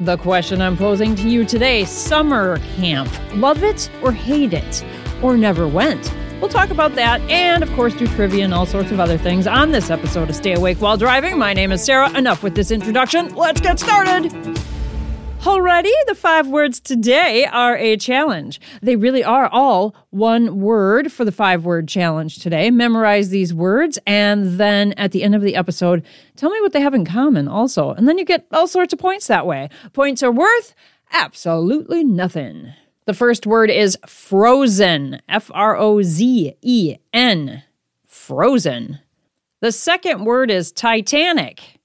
The question I'm posing to you today summer camp. Love it or hate it? Or never went? We'll talk about that and, of course, do trivia and all sorts of other things on this episode of Stay Awake While Driving. My name is Sarah. Enough with this introduction. Let's get started. Already, the five words today are a challenge. They really are all one word for the five word challenge today. Memorize these words, and then at the end of the episode, tell me what they have in common also. And then you get all sorts of points that way. Points are worth absolutely nothing. The first word is frozen. F R O Z E N. Frozen. The second word is Titanic.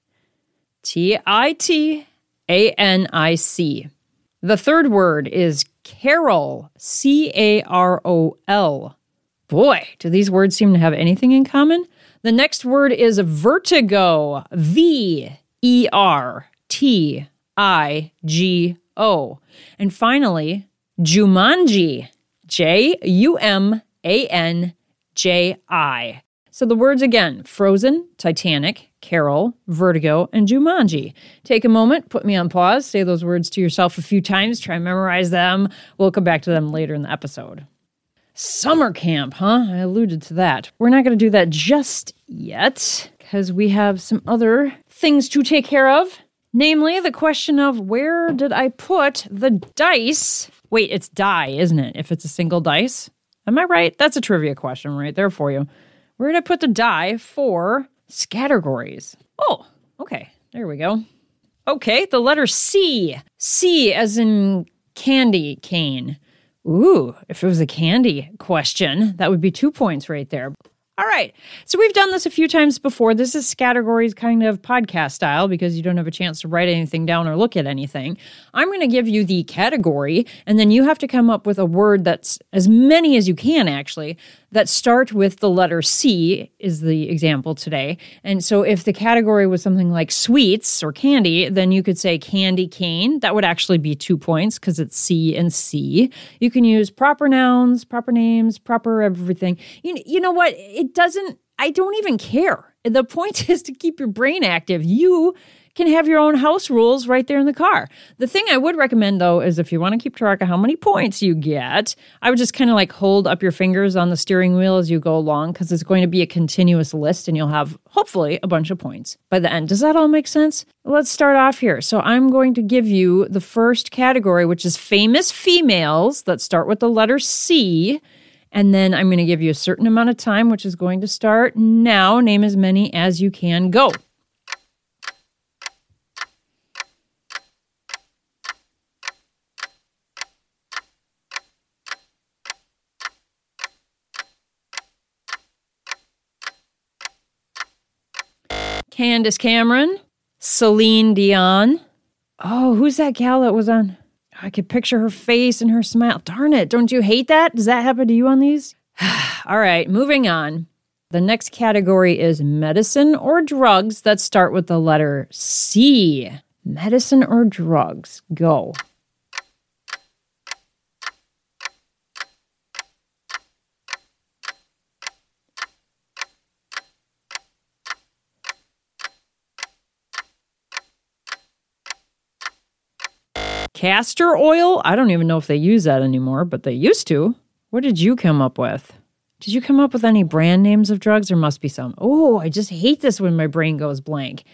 T I T A N I C. The third word is carol. C A R O L. Boy, do these words seem to have anything in common? The next word is vertigo. V E R T I G O. And finally, Jumanji. J U M A N J I. So the words again Frozen, Titanic, Carol, Vertigo, and Jumanji. Take a moment, put me on pause, say those words to yourself a few times, try and memorize them. We'll come back to them later in the episode. Summer camp, huh? I alluded to that. We're not going to do that just yet because we have some other things to take care of. Namely, the question of where did I put the dice? Wait, it's die, isn't it? If it's a single dice? Am I right? That's a trivia question right there for you. Where going to put the die for categories? Oh, okay. There we go. Okay, the letter C. C as in candy cane. Ooh, if it was a candy question, that would be two points right there. All right. So we've done this a few times before. This is categories kind of podcast style because you don't have a chance to write anything down or look at anything. I'm going to give you the category, and then you have to come up with a word that's as many as you can, actually, that start with the letter C, is the example today. And so if the category was something like sweets or candy, then you could say candy cane. That would actually be two points because it's C and C. You can use proper nouns, proper names, proper everything. You, you know what? It doesn't, I don't even care. The point is to keep your brain active. You can have your own house rules right there in the car. The thing I would recommend though is if you want to keep track of how many points you get, I would just kind of like hold up your fingers on the steering wheel as you go along because it's going to be a continuous list and you'll have hopefully a bunch of points by the end. Does that all make sense? Let's start off here. So I'm going to give you the first category, which is famous females that start with the letter C. And then I'm going to give you a certain amount of time, which is going to start now. Name as many as you can go. Candace Cameron, Celine Dion. Oh, who's that gal that was on? I could picture her face and her smile. Darn it, don't you hate that? Does that happen to you on these? All right, moving on. The next category is medicine or drugs that start with the letter C. Medicine or drugs. Go. Castor oil? I don't even know if they use that anymore, but they used to. What did you come up with? Did you come up with any brand names of drugs? There must be some. Oh, I just hate this when my brain goes blank.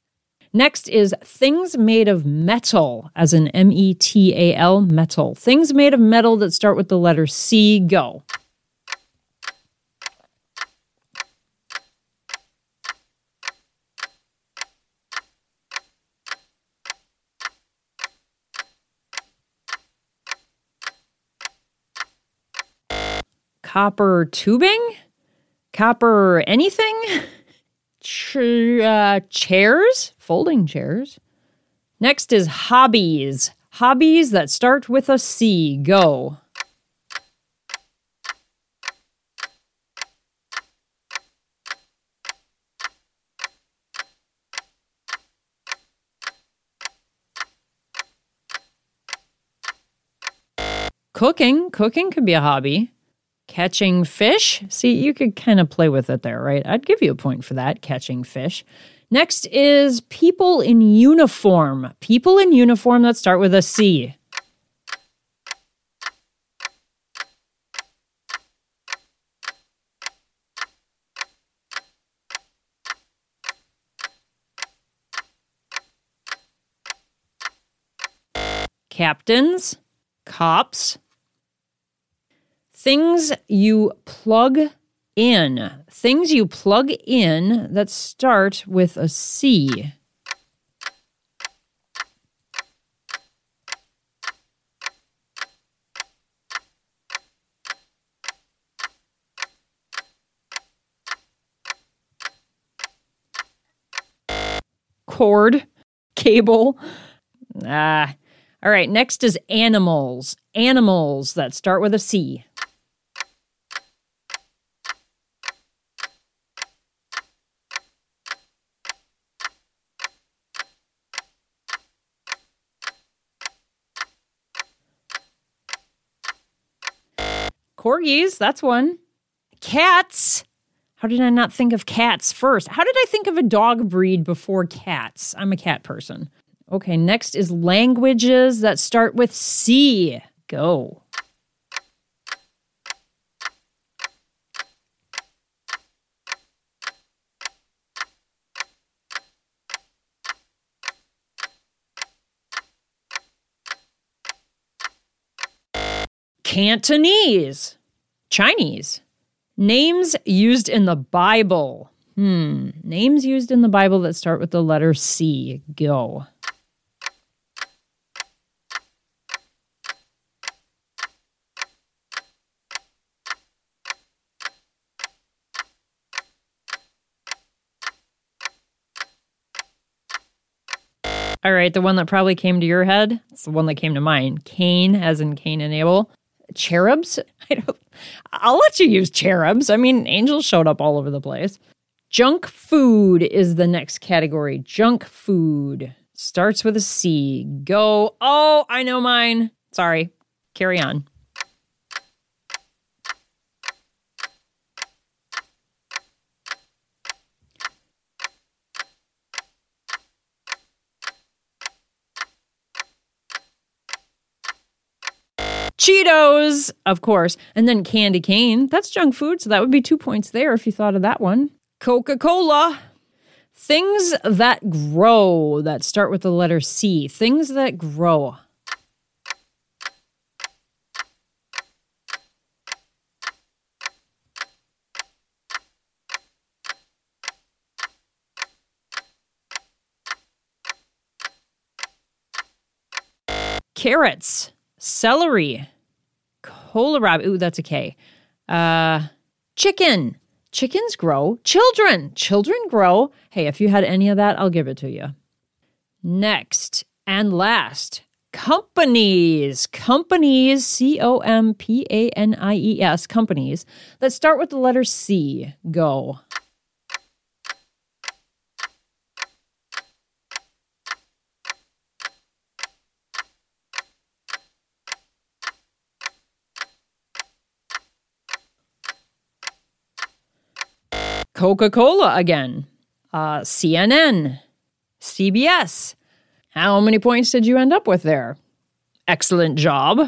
Next is things made of metal, as in M E T A L, metal. Things made of metal that start with the letter C. Go. Copper tubing, copper anything, Ch- uh, chairs, folding chairs. Next is hobbies. Hobbies that start with a C. Go. Cooking. Cooking could be a hobby catching fish. See, you could kind of play with it there, right? I'd give you a point for that, catching fish. Next is people in uniform. People in uniform that start with a C. Captains, cops, things you plug in. Things you plug in that start with a C. Cord, cable. Ah. All right, next is animals. Animals that start with a C. Corgis, that's one. Cats. How did I not think of cats first? How did I think of a dog breed before cats? I'm a cat person. Okay, next is languages that start with C. Go. Cantonese, Chinese. Names used in the Bible. Hmm, names used in the Bible that start with the letter C. Go. All right, the one that probably came to your head, it's the one that came to mine. Cain, as in Cain and Abel cherubs. I don't. I'll let you use cherubs. I mean, angels showed up all over the place. Junk food is the next category. Junk food starts with a C. Go. Oh, I know mine. Sorry. Carry on. Cheetos, of course. And then candy cane. That's junk food. So that would be two points there if you thought of that one. Coca Cola. Things that grow that start with the letter C. Things that grow. Carrots celery, kohlrabi. Ooh, that's a K. Uh, chicken. Chickens grow. Children. Children grow. Hey, if you had any of that, I'll give it to you. Next and last, companies. Companies, C O M P A N I E S, companies that start with the letter C. Go. Coca Cola again, uh, CNN, CBS. How many points did you end up with there? Excellent job.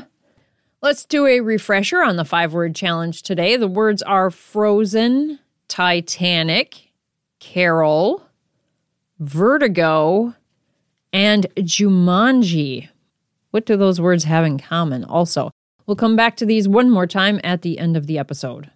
Let's do a refresher on the five word challenge today. The words are frozen, Titanic, Carol, vertigo, and Jumanji. What do those words have in common? Also, we'll come back to these one more time at the end of the episode.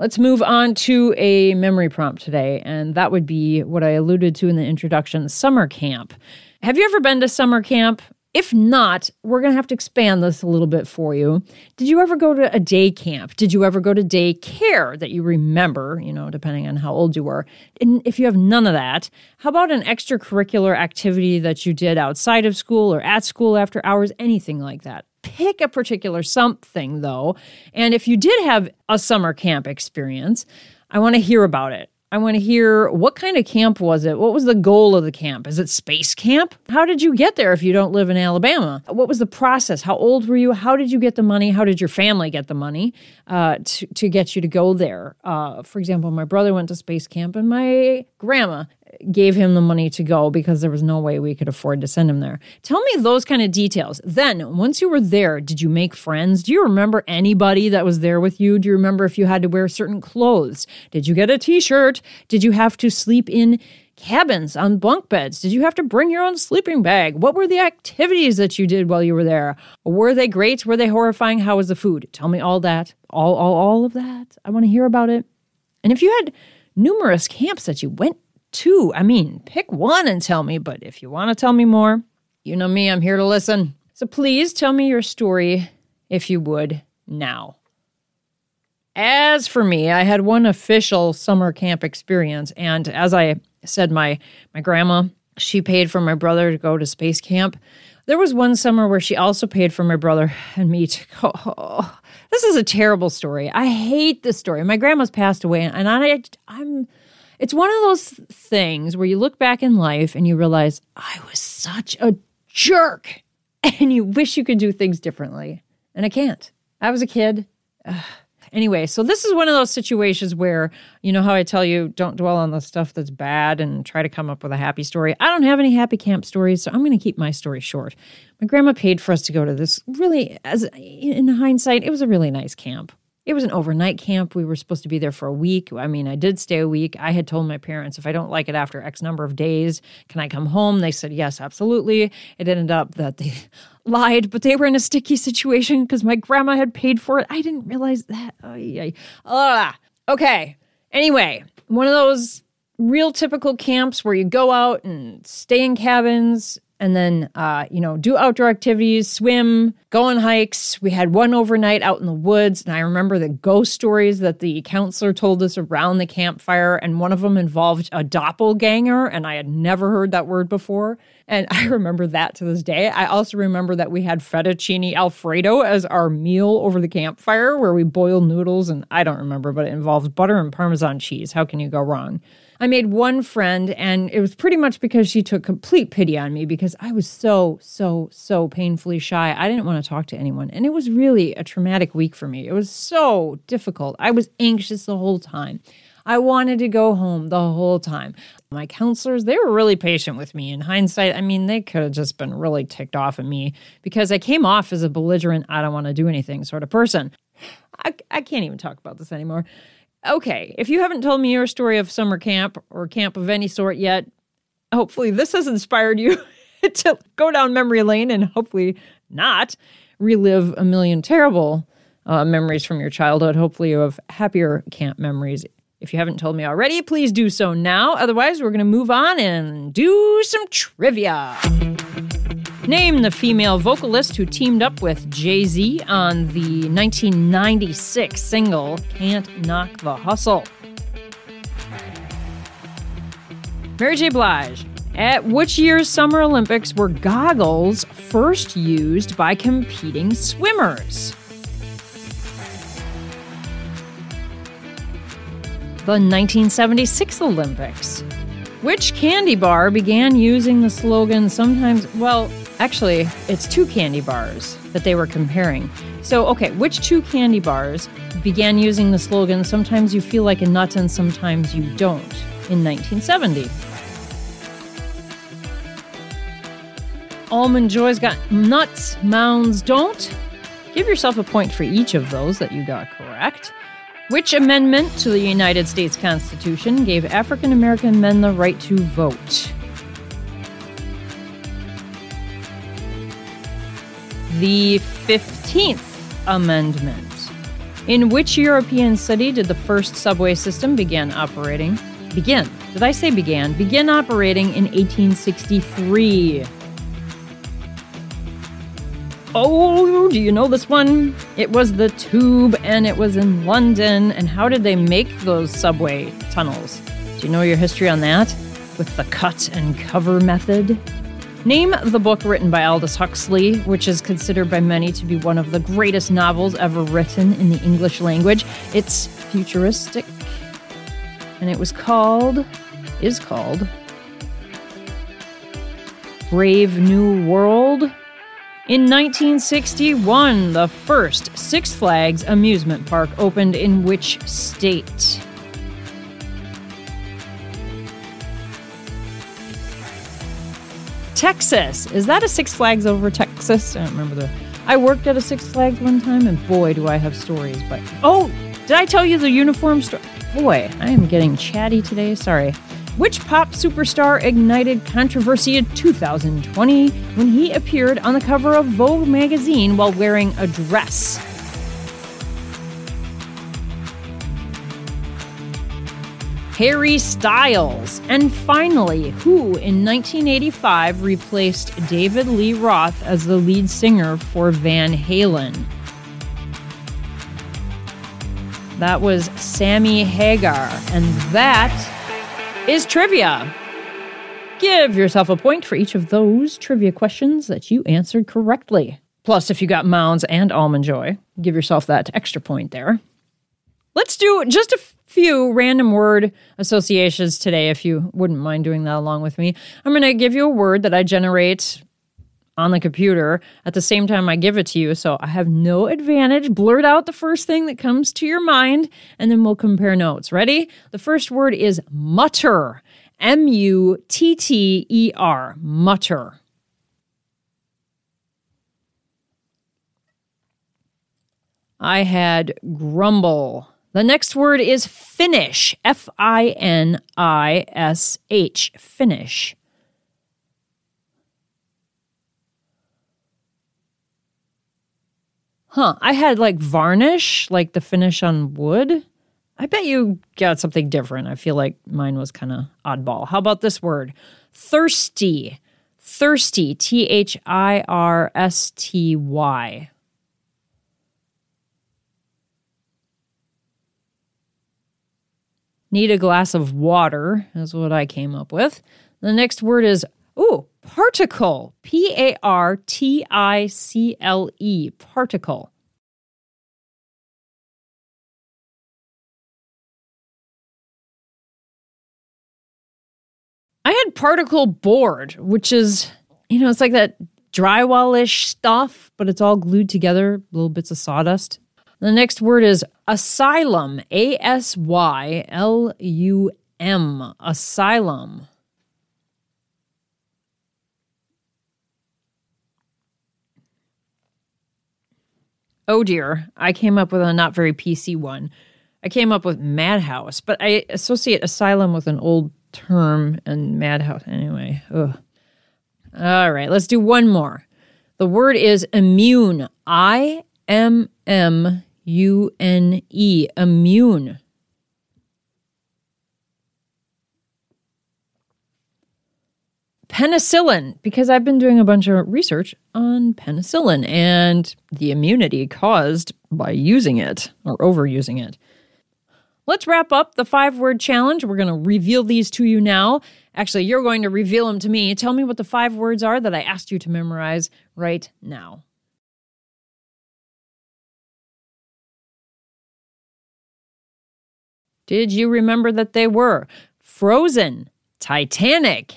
Let's move on to a memory prompt today, and that would be what I alluded to in the introduction summer camp. Have you ever been to summer camp? If not, we're going to have to expand this a little bit for you. Did you ever go to a day camp? Did you ever go to day care that you remember, you know, depending on how old you were? And if you have none of that, how about an extracurricular activity that you did outside of school or at school after hours, anything like that? Pick a particular something though. And if you did have a summer camp experience, I want to hear about it. I want to hear what kind of camp was it? What was the goal of the camp? Is it space camp? How did you get there if you don't live in Alabama? What was the process? How old were you? How did you get the money? How did your family get the money uh, to, to get you to go there? Uh, for example, my brother went to space camp and my grandma gave him the money to go because there was no way we could afford to send him there. Tell me those kind of details. Then, once you were there, did you make friends? Do you remember anybody that was there with you? Do you remember if you had to wear certain clothes? Did you get a t shirt? Did you have to sleep in cabins on bunk beds? Did you have to bring your own sleeping bag? What were the activities that you did while you were there? Were they great? Were they horrifying? How was the food? Tell me all that. All all all of that. I want to hear about it. And if you had numerous camps that you went to, I mean, pick one and tell me, but if you want to tell me more, you know me, I'm here to listen. So please tell me your story if you would now. As for me, I had one official summer camp experience, and as I said, my my grandma she paid for my brother to go to space camp. There was one summer where she also paid for my brother and me to go. Oh, this is a terrible story. I hate this story. My grandma's passed away, and I, I'm. It's one of those things where you look back in life and you realize I was such a jerk, and you wish you could do things differently, and I can't. I was a kid. Ugh. Anyway, so this is one of those situations where, you know how I tell you, don't dwell on the stuff that's bad and try to come up with a happy story. I don't have any happy camp stories, so I'm going to keep my story short. My grandma paid for us to go to this really, as in hindsight, it was a really nice camp. It was an overnight camp. We were supposed to be there for a week. I mean, I did stay a week. I had told my parents if I don't like it after X number of days, can I come home? They said yes, absolutely. It ended up that they lied, but they were in a sticky situation because my grandma had paid for it. I didn't realize that. Oh, okay. Anyway, one of those real typical camps where you go out and stay in cabins and then uh, you know do outdoor activities swim go on hikes. We had one overnight out in the woods and i remember the ghost stories that the counselor told us around the campfire and one of them involved a doppelganger and i had never heard that word before. And i remember that to this day. I also remember that we had fettuccine alfredo as our meal over the campfire where we boiled noodles and i don't remember but it involved butter and parmesan cheese. How can you go wrong I made one friend, and it was pretty much because she took complete pity on me because I was so, so, so painfully shy. I didn't want to talk to anyone. And it was really a traumatic week for me. It was so difficult. I was anxious the whole time. I wanted to go home the whole time. My counselors, they were really patient with me. In hindsight, I mean, they could have just been really ticked off at me because I came off as a belligerent, I don't want to do anything sort of person. I, I can't even talk about this anymore. Okay, if you haven't told me your story of summer camp or camp of any sort yet, hopefully this has inspired you to go down memory lane and hopefully not relive a million terrible uh, memories from your childhood. Hopefully, you have happier camp memories. If you haven't told me already, please do so now. Otherwise, we're going to move on and do some trivia. Name the female vocalist who teamed up with Jay Z on the 1996 single Can't Knock the Hustle. Mary J. Blige. At which year's Summer Olympics were goggles first used by competing swimmers? The 1976 Olympics. Which candy bar began using the slogan sometimes, well, Actually, it's two candy bars that they were comparing. So, okay, which two candy bars began using the slogan, sometimes you feel like a nut and sometimes you don't, in 1970? Almond Joy's got nuts, mounds don't. Give yourself a point for each of those that you got correct. Which amendment to the United States Constitution gave African American men the right to vote? The 15th Amendment. In which European city did the first subway system begin operating? Begin. Did I say began? Begin operating in 1863. Oh, do you know this one? It was the tube and it was in London. And how did they make those subway tunnels? Do you know your history on that? With the cut and cover method? Name the book written by Aldous Huxley, which is considered by many to be one of the greatest novels ever written in the English language. It's futuristic, and it was called, is called, Brave New World. In 1961, the first Six Flags amusement park opened in which state? Texas. Is that a Six Flags over Texas? I don't remember the. I worked at a Six Flags one time, and boy, do I have stories. But oh, did I tell you the uniform story? Boy, I am getting chatty today. Sorry. Which pop superstar ignited controversy in 2020 when he appeared on the cover of Vogue magazine while wearing a dress? Harry Styles. And finally, who in 1985 replaced David Lee Roth as the lead singer for Van Halen? That was Sammy Hagar. And that is trivia. Give yourself a point for each of those trivia questions that you answered correctly. Plus, if you got Mounds and Almond Joy, give yourself that extra point there. Let's do just a few random word associations today, if you wouldn't mind doing that along with me. I'm going to give you a word that I generate on the computer at the same time I give it to you. So I have no advantage. Blurt out the first thing that comes to your mind, and then we'll compare notes. Ready? The first word is mutter. M U T T E R. Mutter. I had grumble. The next word is finish. F I N I S H. Finish. Huh. I had like varnish, like the finish on wood. I bet you got something different. I feel like mine was kind of oddball. How about this word? Thirsty. Thirsty. T H I R S T Y. Need a glass of water, is what I came up with. The next word is, ooh, particle. P A R T I C L E. Particle. I had particle board, which is, you know, it's like that drywallish stuff, but it's all glued together, little bits of sawdust. The next word is asylum. A S Y L U M. Asylum. Oh dear, I came up with a not very PC one. I came up with madhouse, but I associate asylum with an old term and madhouse anyway. Ugh. All right, let's do one more. The word is immune. I M M U N E, immune. Penicillin, because I've been doing a bunch of research on penicillin and the immunity caused by using it or overusing it. Let's wrap up the five word challenge. We're going to reveal these to you now. Actually, you're going to reveal them to me. Tell me what the five words are that I asked you to memorize right now. Did you remember that they were Frozen, Titanic,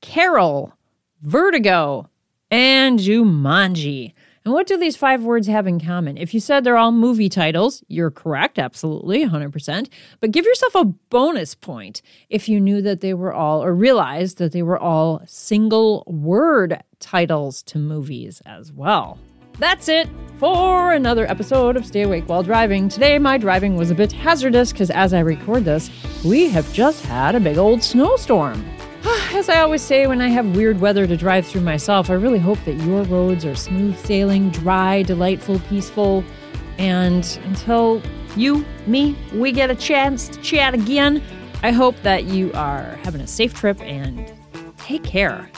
Carol, Vertigo, and Jumanji? And what do these five words have in common? If you said they're all movie titles, you're correct, absolutely, 100%. But give yourself a bonus point if you knew that they were all, or realized that they were all single word titles to movies as well. That's it for another episode of Stay Awake While Driving. Today, my driving was a bit hazardous because as I record this, we have just had a big old snowstorm. As I always say when I have weird weather to drive through myself, I really hope that your roads are smooth sailing, dry, delightful, peaceful. And until you, me, we get a chance to chat again, I hope that you are having a safe trip and take care.